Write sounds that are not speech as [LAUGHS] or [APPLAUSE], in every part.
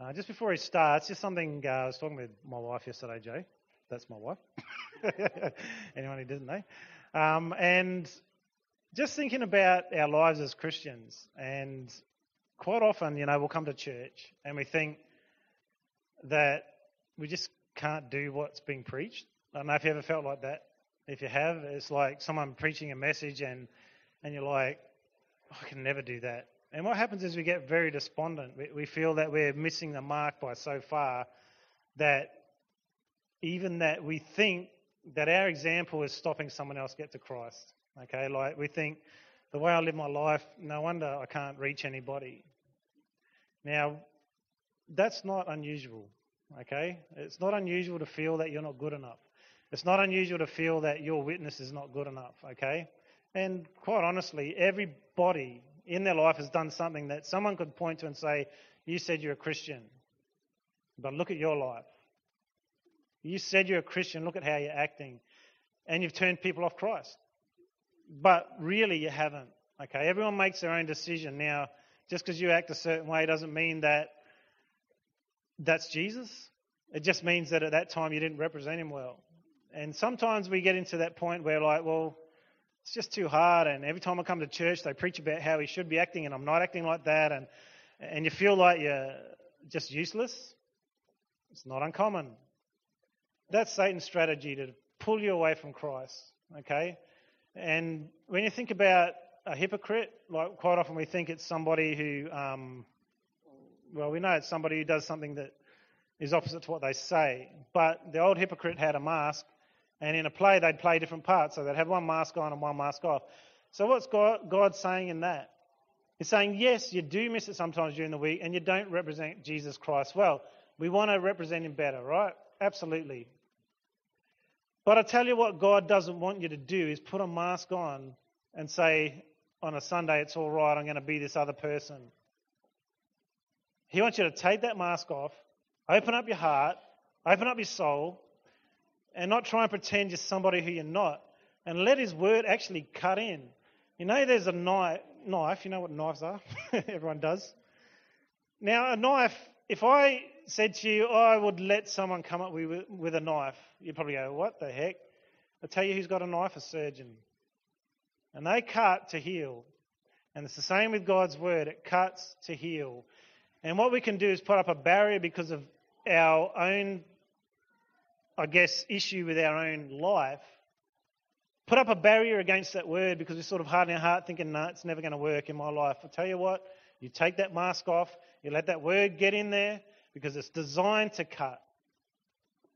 Uh, just before he starts, just something uh, I was talking with my wife yesterday, Jay. That's my wife. [LAUGHS] Anyone who didn't know. Um, and just thinking about our lives as Christians, and quite often, you know, we'll come to church and we think that we just can't do what's being preached. I don't know if you ever felt like that. If you have, it's like someone preaching a message and, and you're like, oh, I can never do that. And what happens is we get very despondent. We, we feel that we're missing the mark by so far that even that we think that our example is stopping someone else get to Christ. Okay, like we think the way I live my life, no wonder I can't reach anybody. Now, that's not unusual. Okay, it's not unusual to feel that you're not good enough. It's not unusual to feel that your witness is not good enough. Okay, and quite honestly, everybody in their life has done something that someone could point to and say, You said you're a Christian, but look at your life. You said you're a Christian, look at how you're acting. And you've turned people off Christ. But really, you haven't. Okay, everyone makes their own decision. Now, just because you act a certain way doesn't mean that that's Jesus. It just means that at that time you didn't represent him well. And sometimes we get into that point where, like, well, it's just too hard. And every time I come to church, they preach about how he should be acting, and I'm not acting like that. And, and you feel like you're just useless. It's not uncommon. That's Satan's strategy to pull you away from Christ. Okay? And when you think about a hypocrite, like quite often we think it's somebody who, um, well, we know it's somebody who does something that is opposite to what they say. But the old hypocrite had a mask and in a play, they'd play different parts. So they'd have one mask on and one mask off. So what's God, God saying in that? He's saying, yes, you do miss it sometimes during the week and you don't represent Jesus Christ well. We want to represent him better, right? Absolutely. But I tell you what, God doesn't want you to do is put a mask on and say, on a Sunday, it's all right, I'm going to be this other person. He wants you to take that mask off, open up your heart, open up your soul, and not try and pretend you're somebody who you're not. And let His word actually cut in. You know, there's a knife. Knife. You know what knives are? [LAUGHS] Everyone does. Now, a knife. If I said to you, I would let someone come up with, with a knife, you'd probably go, "What the heck?" I tell you, who's got a knife? A surgeon. And they cut to heal. And it's the same with God's word. It cuts to heal. And what we can do is put up a barrier because of our own I guess, issue with our own life, put up a barrier against that word because we're sort of hard in our heart thinking, no, it's never going to work in my life. I tell you what, you take that mask off, you let that word get in there because it's designed to cut,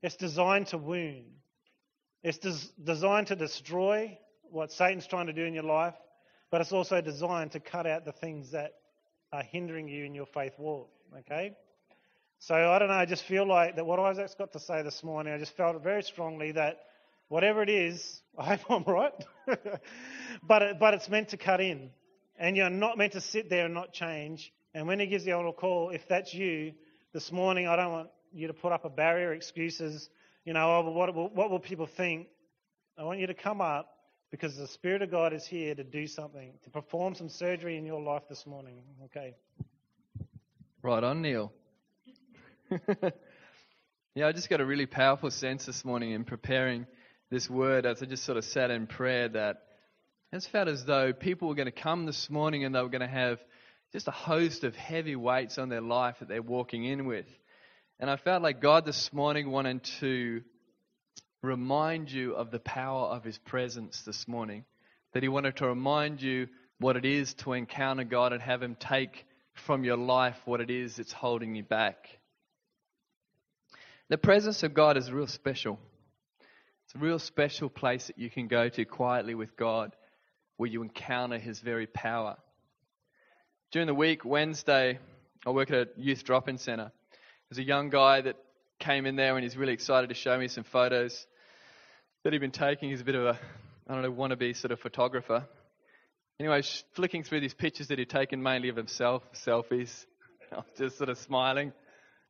it's designed to wound, it's des- designed to destroy what Satan's trying to do in your life, but it's also designed to cut out the things that are hindering you in your faith walk. Okay? So I don't know, I just feel like that what Isaac's got to say this morning, I just felt very strongly that whatever it is, [LAUGHS] I hope I'm right, [LAUGHS] but, it, but it's meant to cut in. And you're not meant to sit there and not change. And when he gives the altar call, if that's you this morning, I don't want you to put up a barrier, excuses, you know, oh, what, what will people think? I want you to come up because the Spirit of God is here to do something, to perform some surgery in your life this morning. Okay. Right on, Neil. [LAUGHS] yeah, I just got a really powerful sense this morning in preparing this word as I just sort of sat in prayer that it felt as though people were going to come this morning and they were going to have just a host of heavy weights on their life that they're walking in with. And I felt like God this morning wanted to remind you of the power of His presence this morning. That He wanted to remind you what it is to encounter God and have Him take from your life what it is that's holding you back. The presence of God is real special. It's a real special place that you can go to quietly with God where you encounter His very power. During the week, Wednesday, I work at a youth drop in center. There's a young guy that came in there and he's really excited to show me some photos that he'd been taking. He's a bit of a, I don't know, wannabe sort of photographer. Anyway, flicking through these pictures that he'd taken mainly of himself, selfies. [LAUGHS] I was just sort of smiling.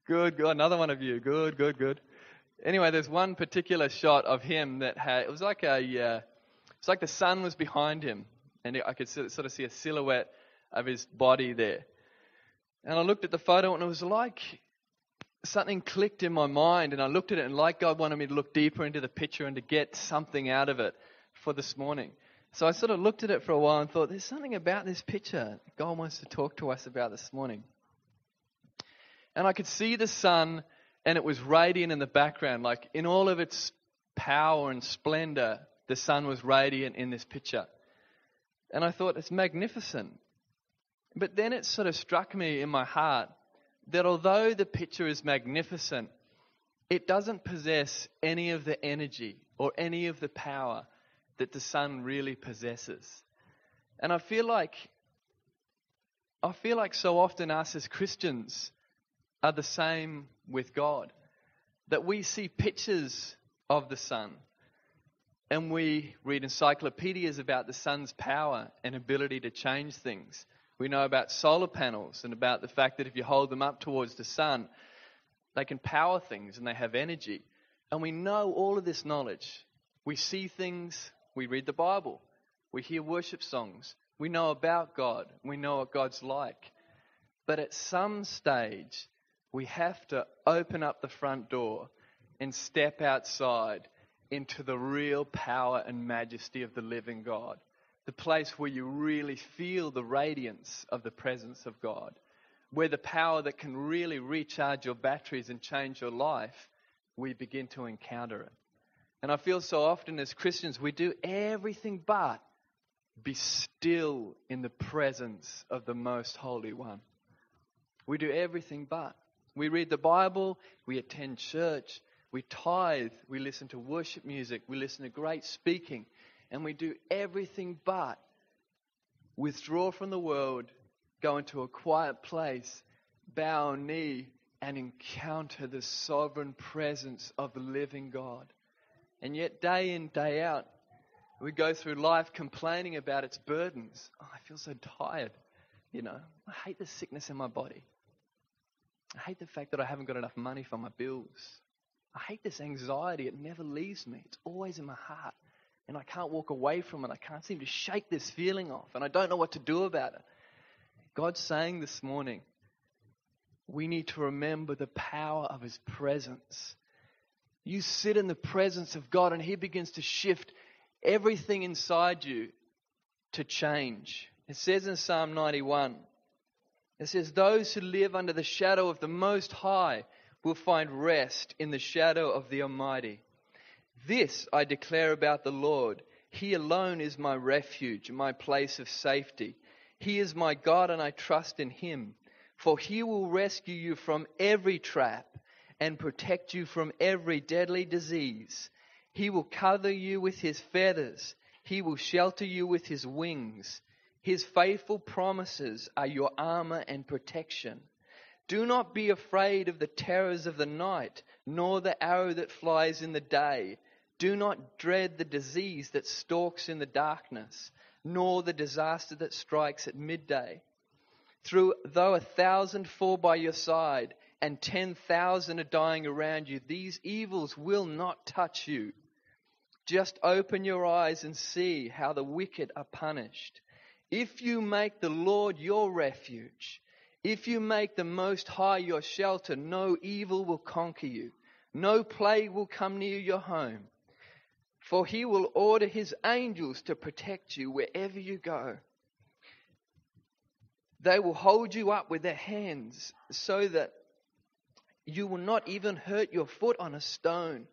Good, good. Another one of you. Good, good, good. Anyway, there's one particular shot of him that had, it was like a, uh, it's like the sun was behind him, and I could sort of see a silhouette of his body there. And I looked at the photo, and it was like, something clicked in my mind, and I looked at it, and like God wanted me to look deeper into the picture and to get something out of it for this morning. So I sort of looked at it for a while and thought, there's something about this picture God wants to talk to us about this morning. And I could see the sun, and it was radiant in the background, like in all of its power and splendor, the sun was radiant in this picture. And I thought, it's magnificent. But then it sort of struck me in my heart that although the picture is magnificent, it doesn't possess any of the energy or any of the power that the sun really possesses. And I feel like I feel like so often us as Christians are the same with God. That we see pictures of the sun and we read encyclopedias about the sun's power and ability to change things. We know about solar panels and about the fact that if you hold them up towards the sun, they can power things and they have energy. And we know all of this knowledge. We see things, we read the Bible, we hear worship songs, we know about God, we know what God's like. But at some stage, we have to open up the front door and step outside into the real power and majesty of the living God the place where you really feel the radiance of the presence of God, where the power that can really recharge your batteries and change your life, we begin to encounter it. And I feel so often as Christians, we do everything but be still in the presence of the Most Holy One. We do everything but. We read the Bible, we attend church, we tithe, we listen to worship music, we listen to great speaking, and we do everything but withdraw from the world, go into a quiet place, bow a knee, and encounter the sovereign presence of the living God. And yet, day in, day out, we go through life complaining about its burdens. Oh, I feel so tired. You know, I hate the sickness in my body. I hate the fact that I haven't got enough money for my bills. I hate this anxiety. It never leaves me. It's always in my heart and I can't walk away from it. I can't seem to shake this feeling off, and I don't know what to do about it. God's saying this morning, we need to remember the power of His presence. You sit in the presence of God, and He begins to shift everything inside you to change. It says in Psalm 91, it says, Those who live under the shadow of the Most High will find rest in the shadow of the Almighty. This I declare about the Lord. He alone is my refuge, my place of safety. He is my God, and I trust in him. For he will rescue you from every trap and protect you from every deadly disease. He will cover you with his feathers. He will shelter you with his wings. His faithful promises are your armor and protection. Do not be afraid of the terrors of the night, nor the arrow that flies in the day do not dread the disease that stalks in the darkness, nor the disaster that strikes at midday. Through, though a thousand fall by your side and ten thousand are dying around you, these evils will not touch you. Just open your eyes and see how the wicked are punished. If you make the Lord your refuge, if you make the Most High your shelter, no evil will conquer you, no plague will come near your home. For he will order his angels to protect you wherever you go. They will hold you up with their hands so that you will not even hurt your foot on a stone.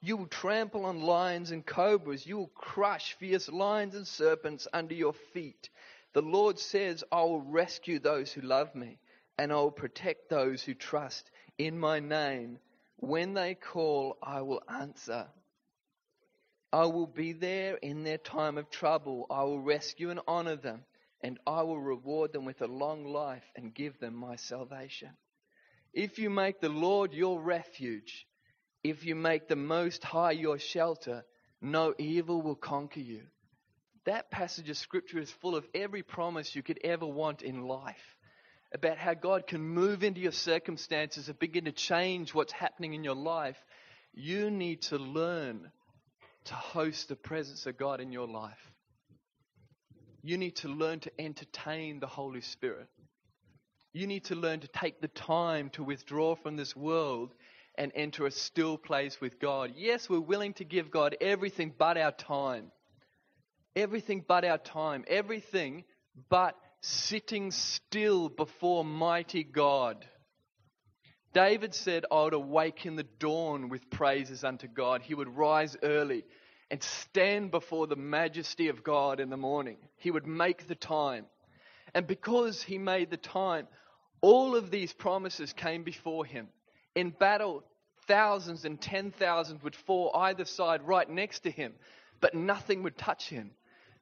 You will trample on lions and cobras. You will crush fierce lions and serpents under your feet. The Lord says, I will rescue those who love me, and I will protect those who trust in my name. When they call, I will answer. I will be there in their time of trouble. I will rescue and honor them, and I will reward them with a long life and give them my salvation. If you make the Lord your refuge, if you make the Most High your shelter, no evil will conquer you. That passage of Scripture is full of every promise you could ever want in life about how God can move into your circumstances and begin to change what's happening in your life. You need to learn to host the presence of God in your life. You need to learn to entertain the Holy Spirit. You need to learn to take the time to withdraw from this world and enter a still place with God. Yes, we're willing to give God everything but our time. Everything but our time. Everything but sitting still before mighty God. David said, I would awake in the dawn with praises unto God. He would rise early and stand before the majesty of God in the morning. He would make the time. And because he made the time, all of these promises came before him. In battle, thousands and ten thousands would fall either side right next to him, but nothing would touch him.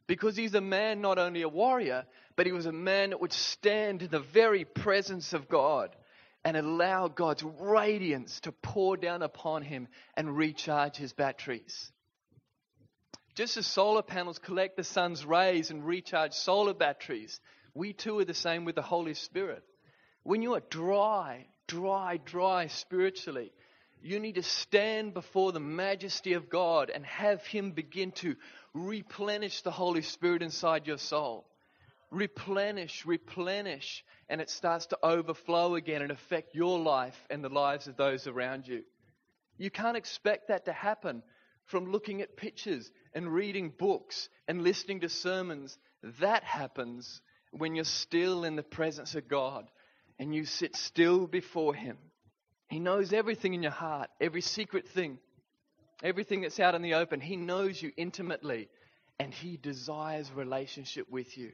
Because he's a man, not only a warrior, but he was a man that would stand in the very presence of God and allow God's radiance to pour down upon him and recharge his batteries. Just as solar panels collect the sun's rays and recharge solar batteries, we too are the same with the Holy Spirit. When you are dry, dry, dry spiritually, you need to stand before the majesty of God and have Him begin to replenish the Holy Spirit inside your soul. Replenish, replenish, and it starts to overflow again and affect your life and the lives of those around you. You can't expect that to happen from looking at pictures and reading books and listening to sermons. That happens when you're still in the presence of God and you sit still before Him. He knows everything in your heart, every secret thing, everything that's out in the open. He knows you intimately and He desires relationship with you.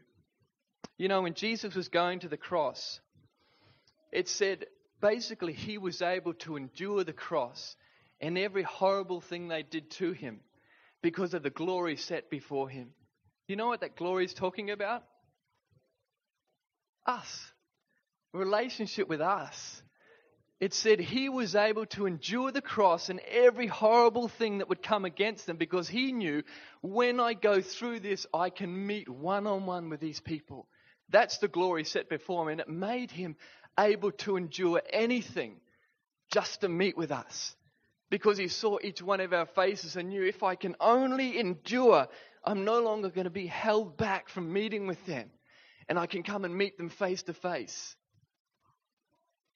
You know, when Jesus was going to the cross, it said basically He was able to endure the cross and every horrible thing they did to Him because of the glory set before Him. You know what that glory is talking about? Us. Relationship with us. It said he was able to endure the cross and every horrible thing that would come against them because he knew when I go through this, I can meet one on one with these people. That's the glory set before him, and it made him able to endure anything just to meet with us because he saw each one of our faces and knew if I can only endure, I'm no longer going to be held back from meeting with them and I can come and meet them face to face.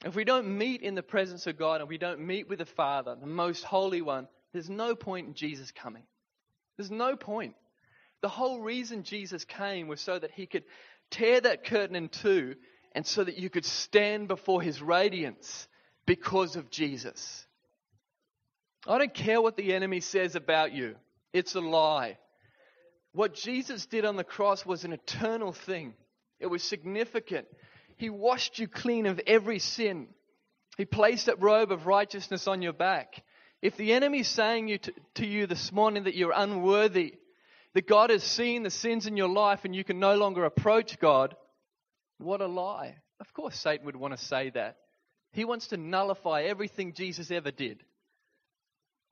If we don't meet in the presence of God and we don't meet with the Father, the most holy one, there's no point in Jesus coming. There's no point. The whole reason Jesus came was so that he could tear that curtain in two and so that you could stand before his radiance because of Jesus. I don't care what the enemy says about you, it's a lie. What Jesus did on the cross was an eternal thing, it was significant. He washed you clean of every sin. He placed that robe of righteousness on your back. If the enemy is saying you to, to, you this morning that you're unworthy, that God has seen the sins in your life and you can no longer approach God, what a lie. Of course, Satan would want to say that. He wants to nullify everything Jesus ever did.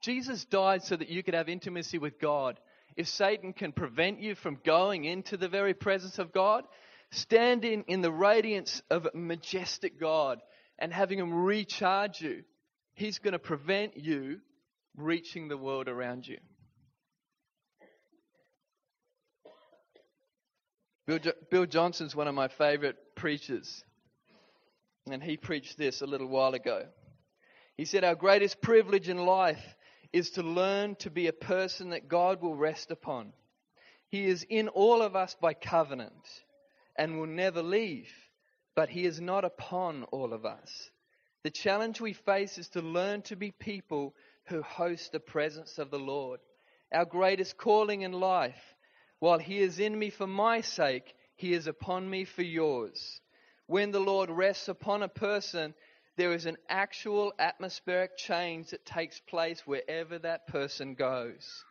Jesus died so that you could have intimacy with God. If Satan can prevent you from going into the very presence of God, standing in the radiance of majestic God and having Him recharge you, He's going to prevent you reaching the world around you. Bill, jo- Bill Johnson's one of my favorite preachers, and he preached this a little while ago. He said, Our greatest privilege in life is to learn to be a person that God will rest upon. He is in all of us by covenant and will never leave, but He is not upon all of us. The challenge we face is to learn to be people who host the presence of the Lord. Our greatest calling in life, while He is in me for my sake, He is upon me for yours. When the Lord rests upon a person, there is an actual atmospheric change that takes place wherever that person goes.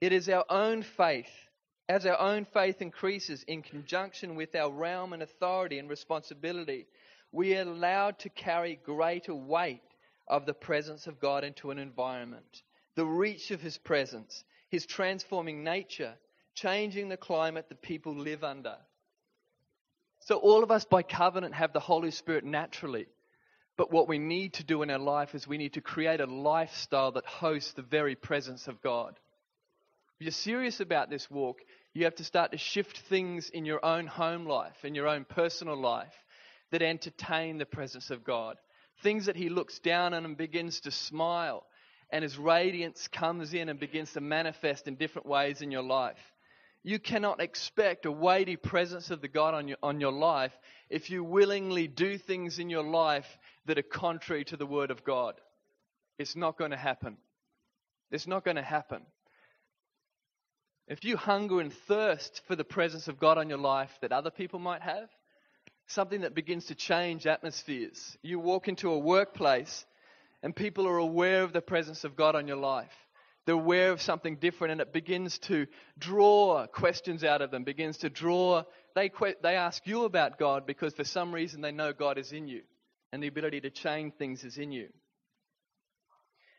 It is our own faith as our own faith increases in conjunction with our realm and authority and responsibility, we are allowed to carry greater weight of the presence of God into an environment. The reach of His presence, His transforming nature, changing the climate that people live under. So, all of us by covenant have the Holy Spirit naturally. But what we need to do in our life is we need to create a lifestyle that hosts the very presence of God. If you're serious about this walk, you have to start to shift things in your own home life, in your own personal life, that entertain the presence of God. Things that he looks down on and begins to smile, and his radiance comes in and begins to manifest in different ways in your life. You cannot expect a weighty presence of the God on your, on your life if you willingly do things in your life that are contrary to the Word of God. It's not going to happen. It's not going to happen. If you hunger and thirst for the presence of God on your life that other people might have, something that begins to change atmospheres. You walk into a workplace and people are aware of the presence of God on your life. They're aware of something different and it begins to draw questions out of them, begins to draw, they, they ask you about God because for some reason they know God is in you and the ability to change things is in you.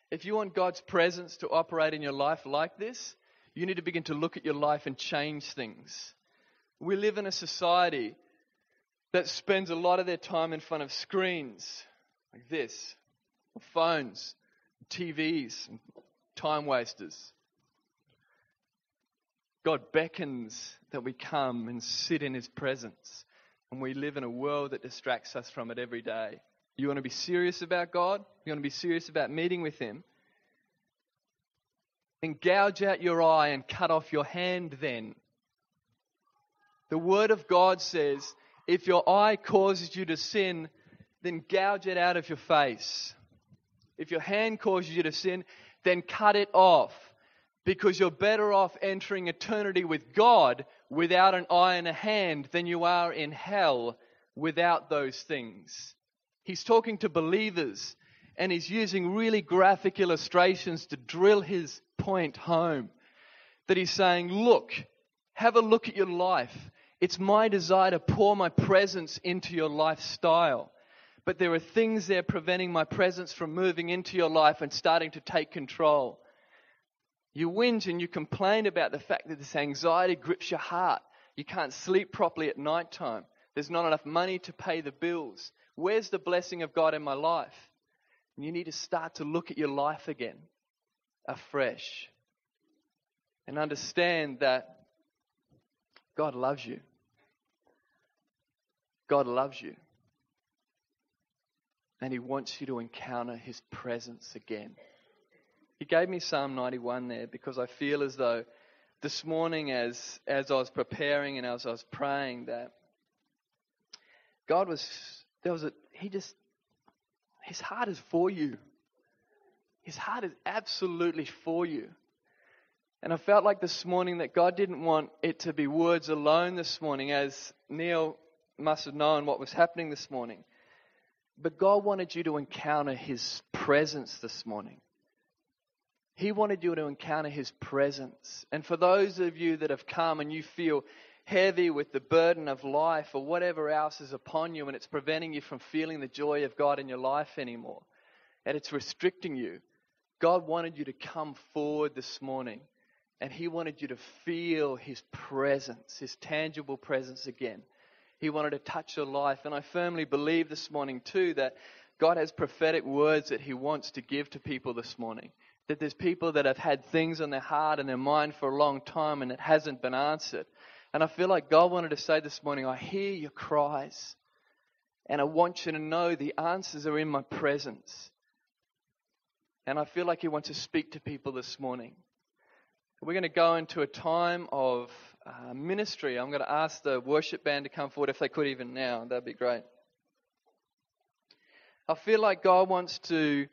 If you want God's presence to operate in your life like this, you need to begin to look at your life and change things. We live in a society that spends a lot of their time in front of screens like this, phones, TVs, time wasters. God beckons that we come and sit in His presence, and we live in a world that distracts us from it every day. You want to be serious about God? You want to be serious about meeting with Him? And gouge out your eye and cut off your hand then. The Word of God says, if your eye causes you to sin, then gouge it out of your face. If your hand causes you to sin, then cut it off. Because you're better off entering eternity with God without an eye and a hand than you are in hell without those things. He's talking to believers and he's using really graphic illustrations to drill his point home. That he's saying, Look, have a look at your life. It's my desire to pour my presence into your lifestyle. But there are things there preventing my presence from moving into your life and starting to take control. You whinge and you complain about the fact that this anxiety grips your heart. You can't sleep properly at night time. There's not enough money to pay the bills. Where's the blessing of God in my life? And you need to start to look at your life again afresh and understand that God loves you. God loves you. And He wants you to encounter His presence again. He gave me Psalm 91 there because I feel as though this morning, as, as I was preparing and as I was praying, that God was, there was a, He just his heart is for you. His heart is absolutely for you. And I felt like this morning that God didn't want it to be words alone this morning, as Neil must have known what was happening this morning. But God wanted you to encounter His presence this morning. He wanted you to encounter His presence. And for those of you that have come and you feel heavy with the burden of life or whatever else is upon you and it's preventing you from feeling the joy of God in your life anymore and it's restricting you, God wanted you to come forward this morning and He wanted you to feel His presence, His tangible presence again. He wanted to touch your life. And I firmly believe this morning, too, that God has prophetic words that He wants to give to people this morning. That there's people that have had things on their heart and their mind for a long time and it hasn't been answered. And I feel like God wanted to say this morning, I hear your cries. And I want you to know the answers are in my presence. And I feel like He wants to speak to people this morning. We're going to go into a time of uh, ministry. I'm going to ask the worship band to come forward if they could even now. That'd be great. I feel like God wants to.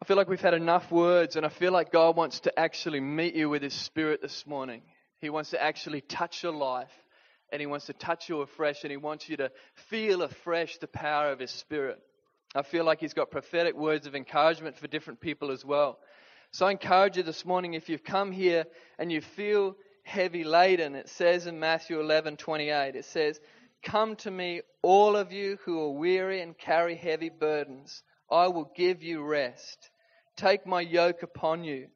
I feel like we've had enough words, and I feel like God wants to actually meet you with His Spirit this morning. He wants to actually touch your life and He wants to touch you afresh and He wants you to feel afresh the power of His Spirit. I feel like He's got prophetic words of encouragement for different people as well. So I encourage you this morning if you've come here and you feel heavy laden, it says in Matthew 11 28, it says, Come to me, all of you who are weary and carry heavy burdens. I will give you rest. Take my yoke upon you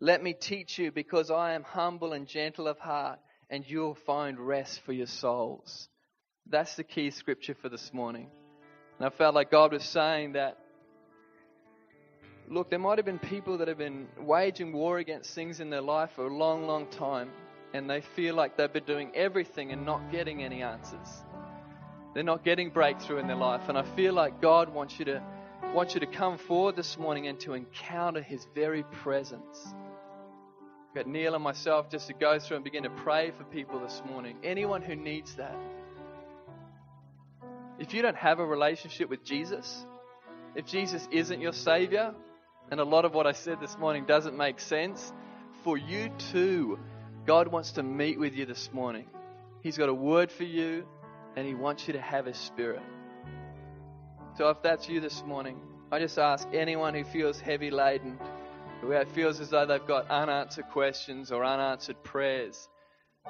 let me teach you because I am humble and gentle of heart, and you'll find rest for your souls. That's the key scripture for this morning. And I felt like God was saying that, look, there might have been people that have been waging war against things in their life for a long, long time, and they feel like they've been doing everything and not getting any answers. They're not getting breakthrough in their life. And I feel like God wants you to, wants you to come forward this morning and to encounter His very presence. I've got Neil and myself just to go through and begin to pray for people this morning. Anyone who needs that. If you don't have a relationship with Jesus, if Jesus isn't your Savior, and a lot of what I said this morning doesn't make sense, for you too, God wants to meet with you this morning. He's got a word for you, and He wants you to have His Spirit. So if that's you this morning, I just ask anyone who feels heavy laden, who feels as though they've got unanswered questions or unanswered prayers,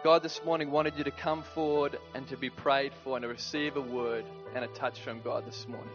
God this morning wanted you to come forward and to be prayed for and to receive a word and a touch from God this morning.